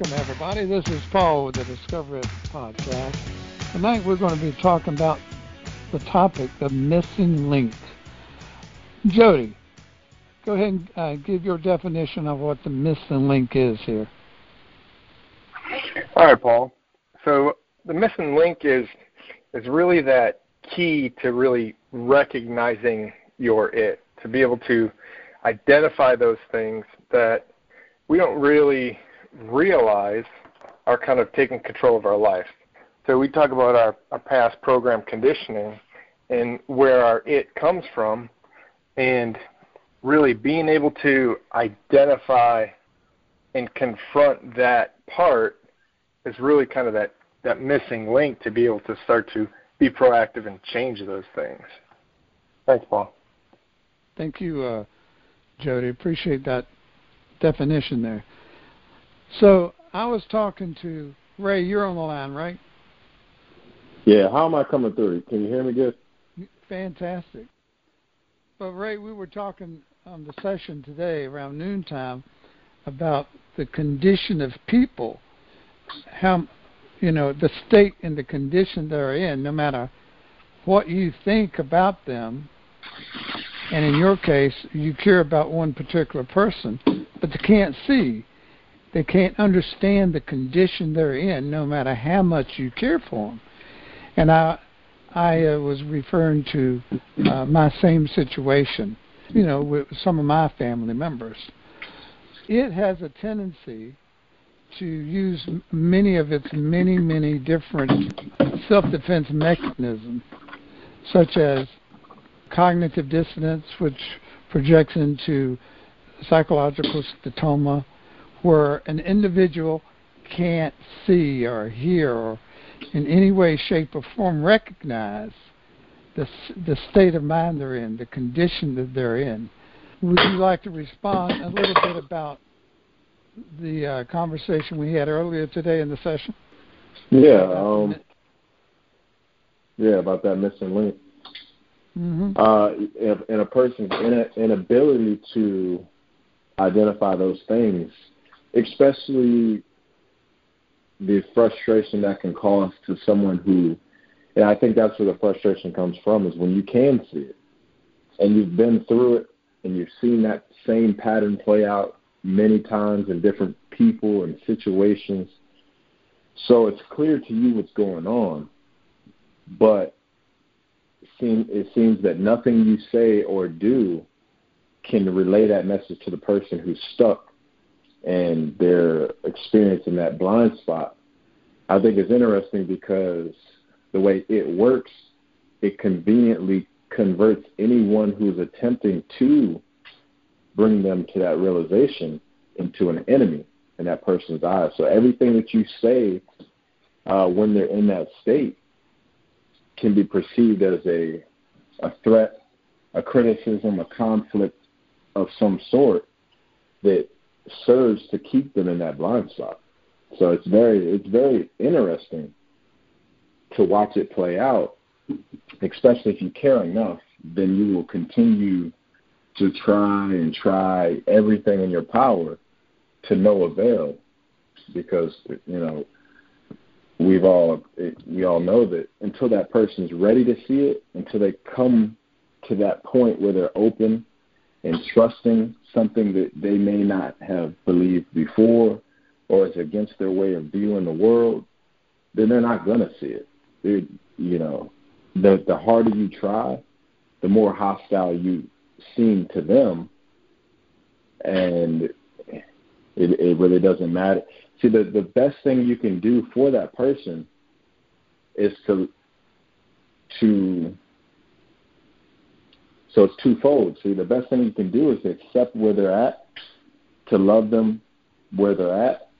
Welcome, everybody. This is Paul with the Discover It podcast. Tonight we're going to be talking about the topic, the missing link. Jody, go ahead and uh, give your definition of what the missing link is here. All right, Paul. So the missing link is is really that key to really recognizing your it, to be able to identify those things that we don't really realize are kind of taking control of our life. So we talk about our, our past program conditioning and where our it comes from and really being able to identify and confront that part is really kind of that, that missing link to be able to start to be proactive and change those things. Thanks, Paul. Thank you, uh, Jody. Appreciate that definition there. So I was talking to Ray. You're on the line, right? Yeah. How am I coming through? Can you hear me good? Fantastic. But Ray, we were talking on the session today around noontime about the condition of people, how you know the state and the condition they're in, no matter what you think about them. And in your case, you care about one particular person, but they can't see they can't understand the condition they're in, no matter how much you care for them. And I, I uh, was referring to uh, my same situation, you know, with some of my family members. It has a tendency to use many of its many, many different self-defense mechanisms, such as cognitive dissonance, which projects into psychological scotoma, where an individual can't see or hear or in any way, shape, or form recognize the the state of mind they're in, the condition that they're in. Would you like to respond a little bit about the uh, conversation we had earlier today in the session? Yeah, um, yeah, about that missing link. Mm-hmm. Uh, in a person's inability to identify those things especially the frustration that can cause to someone who, and I think that's where the frustration comes from, is when you can see it and you've been through it and you've seen that same pattern play out many times in different people and situations. So it's clear to you what's going on, but it seems that nothing you say or do can relay that message to the person who's stuck and they're experiencing that blind spot. I think it's interesting because the way it works, it conveniently converts anyone who's attempting to bring them to that realization into an enemy in that person's eyes. So everything that you say uh, when they're in that state can be perceived as a a threat, a criticism, a conflict of some sort that serves to keep them in that blind spot. So it's very it's very interesting to watch it play out, especially if you care enough, then you will continue to try and try everything in your power to no avail because you know we've all we all know that until that person's ready to see it until they come to that point where they're open and trusting something that they may not have believed before or is against their way of viewing the world, then they're not going to see it. They're, you know, the the harder you try, the more hostile you seem to them, and it, it really doesn't matter. See, the the best thing you can do for that person is to to so it's twofold. See, the best thing you can do is accept where they're at, to love them where they're at,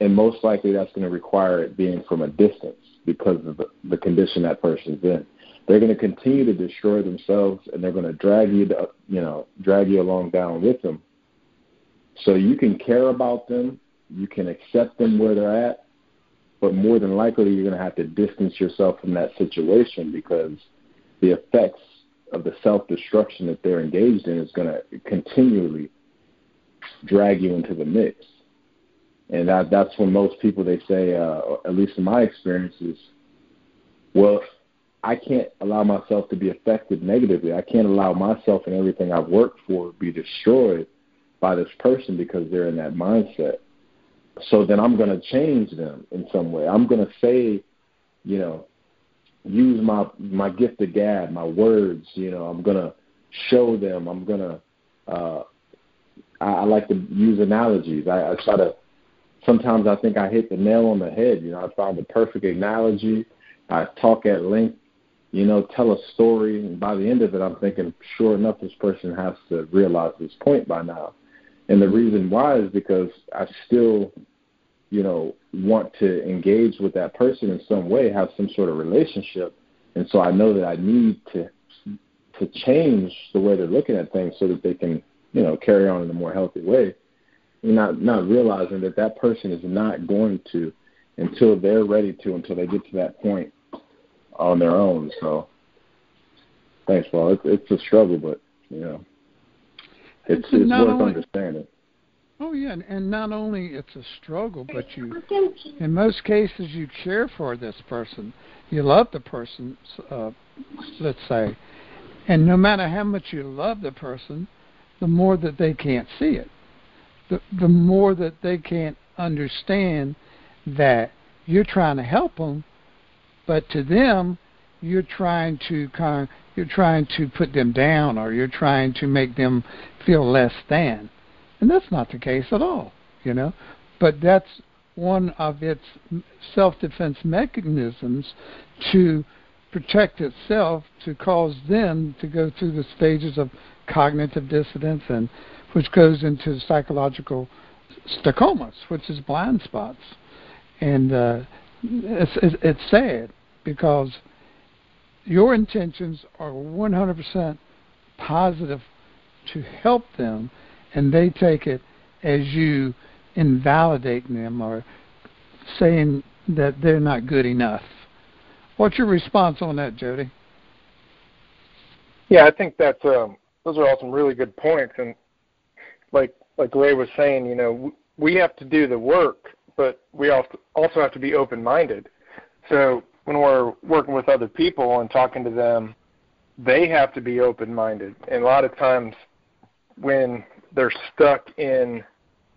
and most likely that's going to require it being from a distance because of the, the condition that person's in. They're going to continue to destroy themselves, and they're going to drag you, to, you know, drag you along down with them. So you can care about them, you can accept them where they're at, but more than likely you're going to have to distance yourself from that situation because the effects of the self destruction that they're engaged in is going to continually drag you into the mix. and that, that's when most people they say, uh, at least in my experiences, well, I can't allow myself to be affected negatively. I can't allow myself and everything I've worked for be destroyed by this person because they're in that mindset. So then I'm going to change them in some way. I'm going to say, you know, use my my gift of gab, my words. You know, I'm to show them. I'm to. Uh, I, I like to use analogies. I, I try to. Sometimes I think I hit the nail on the head. You know, I find the perfect analogy. I talk at length you know, tell a story. And by the end of it, I'm thinking, sure enough, this person has to realize this point by now. And the reason why is because I still, you know, want to engage with that person in some way, have some sort of relationship. And so I know that I need to to change the way they're looking at things so that they can, you know, carry on in a more healthy way. Not not realizing that that person is not going to until they're ready to, until they get to that point on their own. So thanks, Paul. It's, it's a struggle, but you know, it's, it's, it's worth only, understanding. Oh yeah, and not only it's a struggle, but you, in most cases, you care for this person. You love the person, uh, let's say, and no matter how much you love the person, the more that they can't see it, the the more that they can't understand that you're trying to help them but to them, you're trying to kind of, you're trying to put them down or you're trying to make them feel less than. And that's not the case at all, you know. But that's one of its self-defense mechanisms to protect itself to cause them to go through the stages of cognitive dissonance and which goes into psychological scotomas, which is blind spots. And uh, it's, it's, it's sad because your intentions are 100% positive to help them, and they take it as you invalidating them or saying that they're not good enough. What's your response on that, Jody? Yeah, I think that's um, those are all some really good points, and like like Ray was saying, you know, we have to do the work but we also have to be open minded. So when we're working with other people and talking to them, they have to be open minded. And a lot of times when they're stuck in,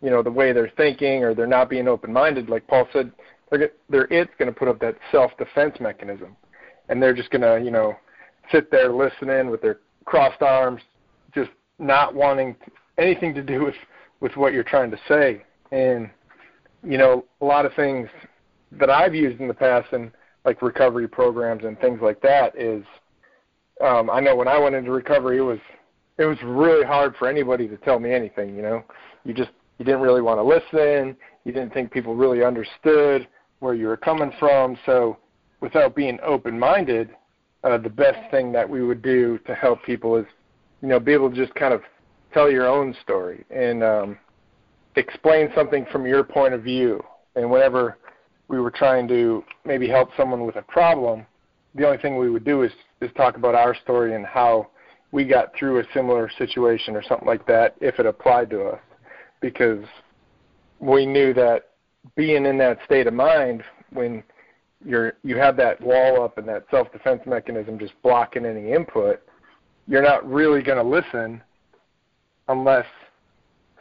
you know, the way they're thinking or they're not being open minded, like Paul said, they're, they're it's going to put up that self defense mechanism. And they're just going to, you know, sit there listening with their crossed arms, just not wanting anything to do with with what you're trying to say. And you know, a lot of things that I've used in the past and like recovery programs and things like that is um I know when I went into recovery it was it was really hard for anybody to tell me anything, you know. You just you didn't really want to listen, you didn't think people really understood where you were coming from, so without being open-minded, uh the best thing that we would do to help people is you know be able to just kind of tell your own story and um explain something from your point of view. And whenever we were trying to maybe help someone with a problem, the only thing we would do is is talk about our story and how we got through a similar situation or something like that if it applied to us because we knew that being in that state of mind when you're you have that wall up and that self defense mechanism just blocking any input you're not really going to listen unless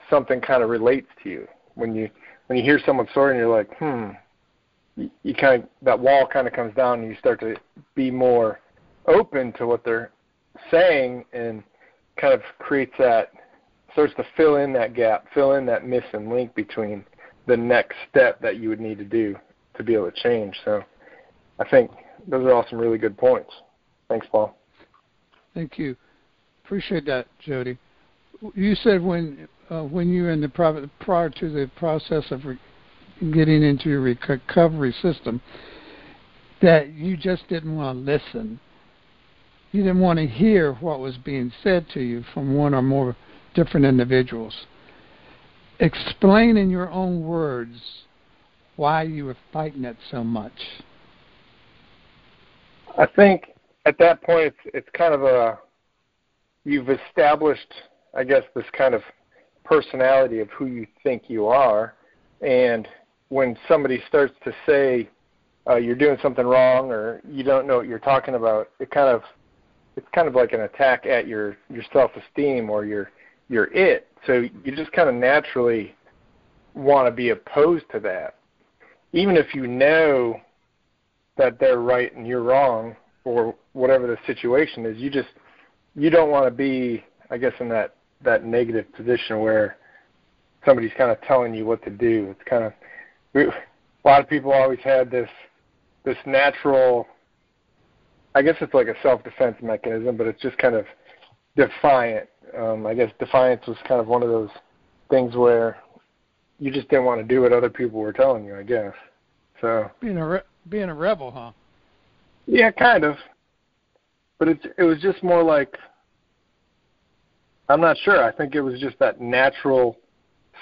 something kind of relates to you. When you when you hear someone's story and you're like, hmm, you, you kind of that wall kind of comes down and you start to be more open to what they're saying and kind of creates that starts to fill in that gap, fill in that missing link between the next step that you would need to do to be able to change. So I think those are all some really good points. Thanks, Paul. Thank you. Appreciate that, Jody. You said when uh, when you're in the prior to the process of re- getting into your recovery system that you just didn't want to listen. You didn't want to hear what was being said to you from one or more different individuals. Explain in your own words why you were fighting it so much. I think at that point it's it's kind of a you've established I guess this kind of personality of who you think you are, And when somebody starts to say uh, you're doing something wrong or you don't know what you're talking about, it kind of it's kind of like an attack at your your self-esteem or your your it. So you just kind of naturally want to be opposed to that, even if you know that they're right and you're wrong or whatever the situation is. You just you don't want to be, I guess, in that that negative position where somebody's kind of telling you what to do. It's kind of we, a lot of people always had this this natural. I guess it's like a self-defense mechanism, but it's just kind of defiant. Um, I guess defiance was kind of one of those things where you just didn't want to do what other people were telling you. I guess. So being a re- being a rebel, huh? Yeah, kind of. But it's it was just more like I'm not sure. I think it was just that natural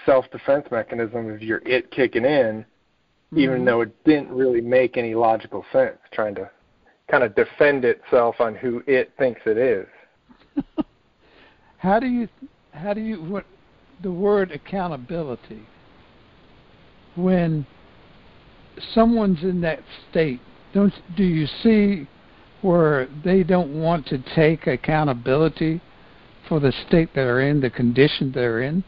self defense mechanism of your it kicking in, mm-hmm. even though it didn't really make any logical sense, trying to kind of defend itself on who it thinks it is. how do you how do you what the word accountability when someone's in that state don't do you see where they don't want to take accountability for the state that they're in, the condition they're in?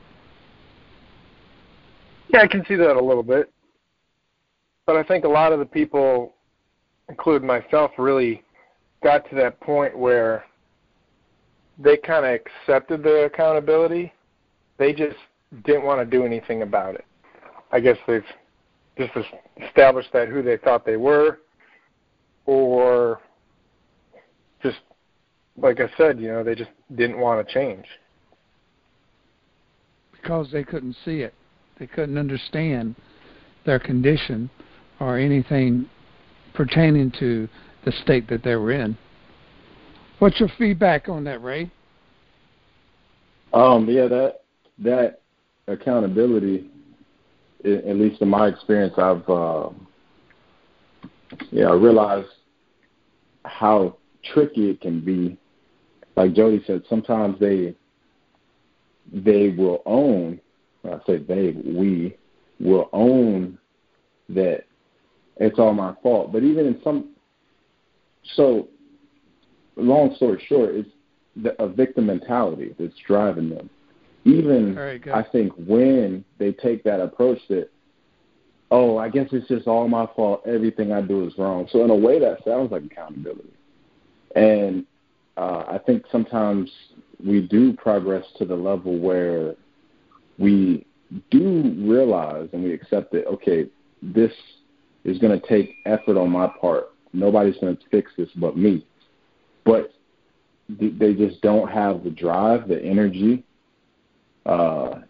Yeah, I can see that a little bit. But I think a lot of the people, including myself, really got to that point where they kind of accepted the accountability. They just didn't want to do anything about it. I guess they've just established that who they thought they were, or just like I said, you know, they just didn't want to change because they couldn't see it. They couldn't understand their condition or anything pertaining to the state that they were in. What's your feedback on that, Ray? Um, yeah, that that accountability, at least in my experience, I've uh, yeah, I realized how tricky it can be. Like Jody said, sometimes they they will own. I say they, we will own that it's all my fault. But even in some, so long story short, it's the, a victim mentality that's driving them. Even I think when they take that approach that oh, I guess it's just all my fault. Everything I do is wrong. So in a way, that sounds like accountability. And uh, I think sometimes we do progress to the level where we do realize and we accept that, okay, this is going to take effort on my part. Nobody's going to fix this but me. But they just don't have the drive, the energy, uh,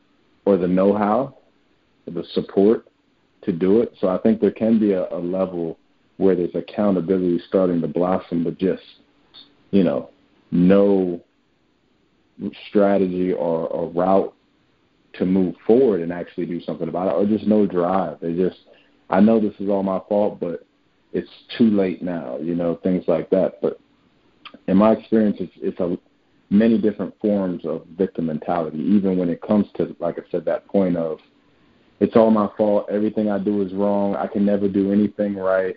or the know-how, the support to do it. So I think there can be a, a level where there's accountability starting to blossom, but just you know no strategy or, or route to move forward and actually do something about it, or just no drive. They just I know this is all my fault, but it's too late now. You know things like that. But in my experience, it's, it's a many different forms of victim mentality. Even when it comes to, like I said, that point of it's all my fault. Everything I do is wrong. I can never do anything right.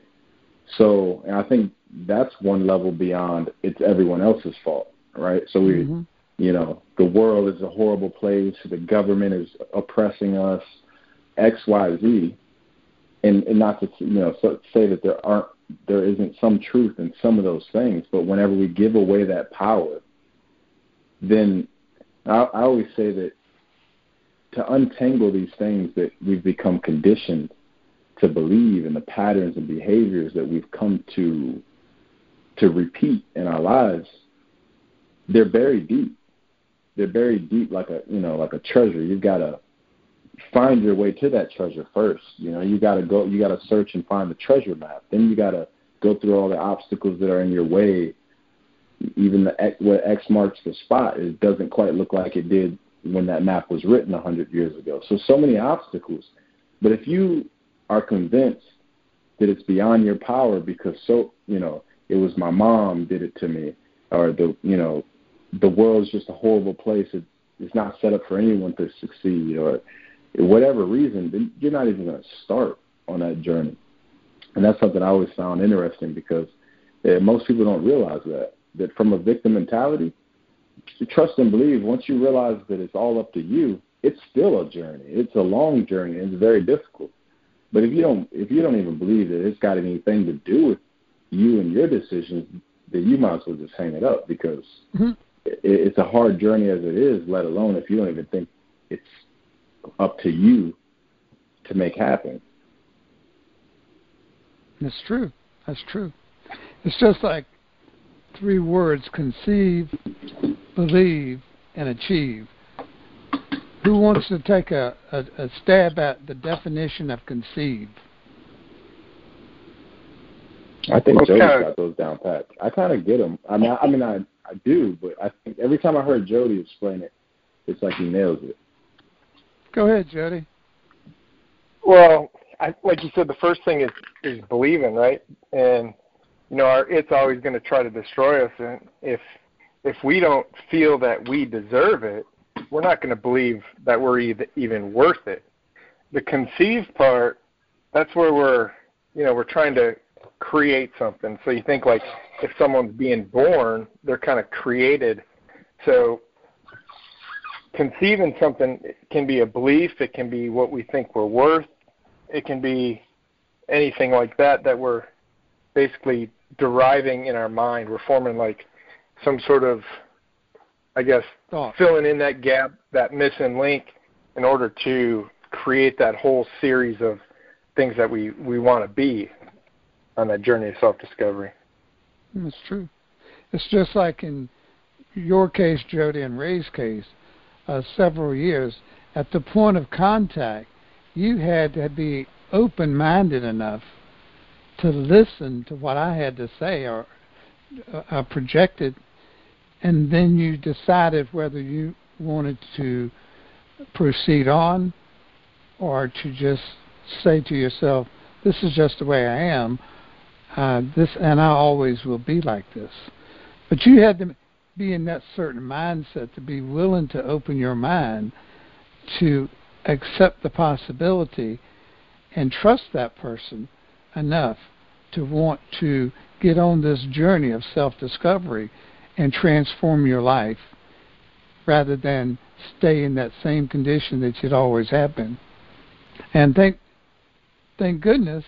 So, and I think that's one level beyond it's everyone else's fault, right? So we, mm-hmm. you know, the world is a horrible place. The government is oppressing us, X, Y, Z, and, and not to you know say that there aren't there isn't some truth in some of those things, but whenever we give away that power, then I, I always say that to untangle these things that we've become conditioned to believe and the patterns and behaviors that we've come to to repeat in our lives, they're buried deep. They're buried deep like a you know like a treasure. You've got to find your way to that treasure first. You know you got to go. You got to search and find the treasure map. Then you got to go through all the obstacles that are in your way. Even the where X marks the spot, it doesn't quite look like it did when that map was written a hundred years ago. So so many obstacles. But if you are convinced that it's beyond your power because so you know it was my mom did it to me, or the you know the world's just a horrible place. It, it's not set up for anyone to succeed, or whatever reason, then you're not even going to start on that journey. And that's something I always found interesting because uh, most people don't realize that that from a victim mentality, trust and believe. Once you realize that it's all up to you, it's still a journey. It's a long journey and it's very difficult. But if you don't if you don't even believe that it's got anything to do with you and your decisions, then you might as well just hang it up because mm-hmm. it, it's a hard journey as it is. Let alone if you don't even think it's up to you to make happen. That's true. That's true. It's just like three words conceive, believe, and achieve. Who wants to take a, a, a stab at the definition of conceive? I think Jody's got those down pat. I kind of get them. I mean, I, I mean, I I do, but I think every time I heard Jody explain it, it's like he nails it. Go ahead, Jody. Well, I, like you said, the first thing is is believing, right? And you know, our, it's always going to try to destroy us. And if if we don't feel that we deserve it, we're not going to believe that we're even worth it. The conceive part, that's where we're, you know, we're trying to create something. So you think like if someone's being born, they're kind of created. So conceiving something can be a belief, it can be what we think we're worth, it can be anything like that that we're basically deriving in our mind. We're forming like some sort of, I guess, oh. filling in that gap, that missing link, in order to create that whole series of things that we we want to be on that journey of self-discovery. That's true. It's just like in your case, Jody, and Ray's case, uh, several years. At the point of contact, you had to be open-minded enough to listen to what I had to say or uh, projected, and then you decided whether you wanted to proceed on or to just say to yourself, "This is just the way I am. Uh, this, and I always will be like this." But you had to be in that certain mindset to be willing to open your mind to accept the possibility and trust that person enough to want to get on this journey of self discovery and transform your life rather than stay in that same condition that you'd always have been. And thank thank goodness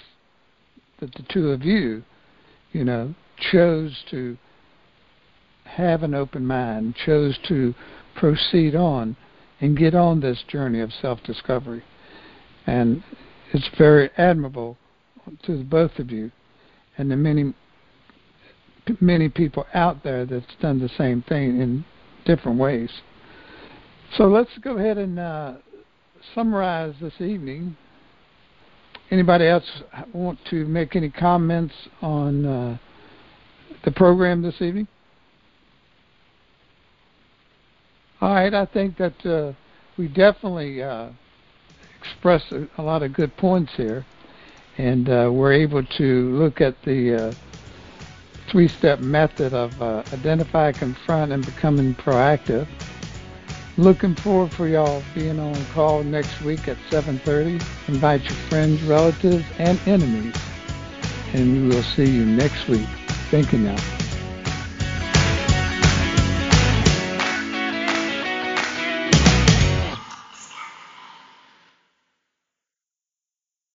that the two of you, you know, chose to have an open mind, chose to proceed on and get on this journey of self discovery. And it's very admirable to both of you and the many many people out there that's done the same thing in different ways. So let's go ahead and uh, summarize this evening. Anybody else want to make any comments on uh, the program this evening? All right, I think that uh, we definitely uh, expressed a, a, lot of good points here, and uh, we're able to look at the uh, three-step method of uh, identify, confront, and becoming proactive. Looking forward for y'all being on call next week at 7:30. Invite your friends, relatives, and enemies, and we will see you next week. Thank you now.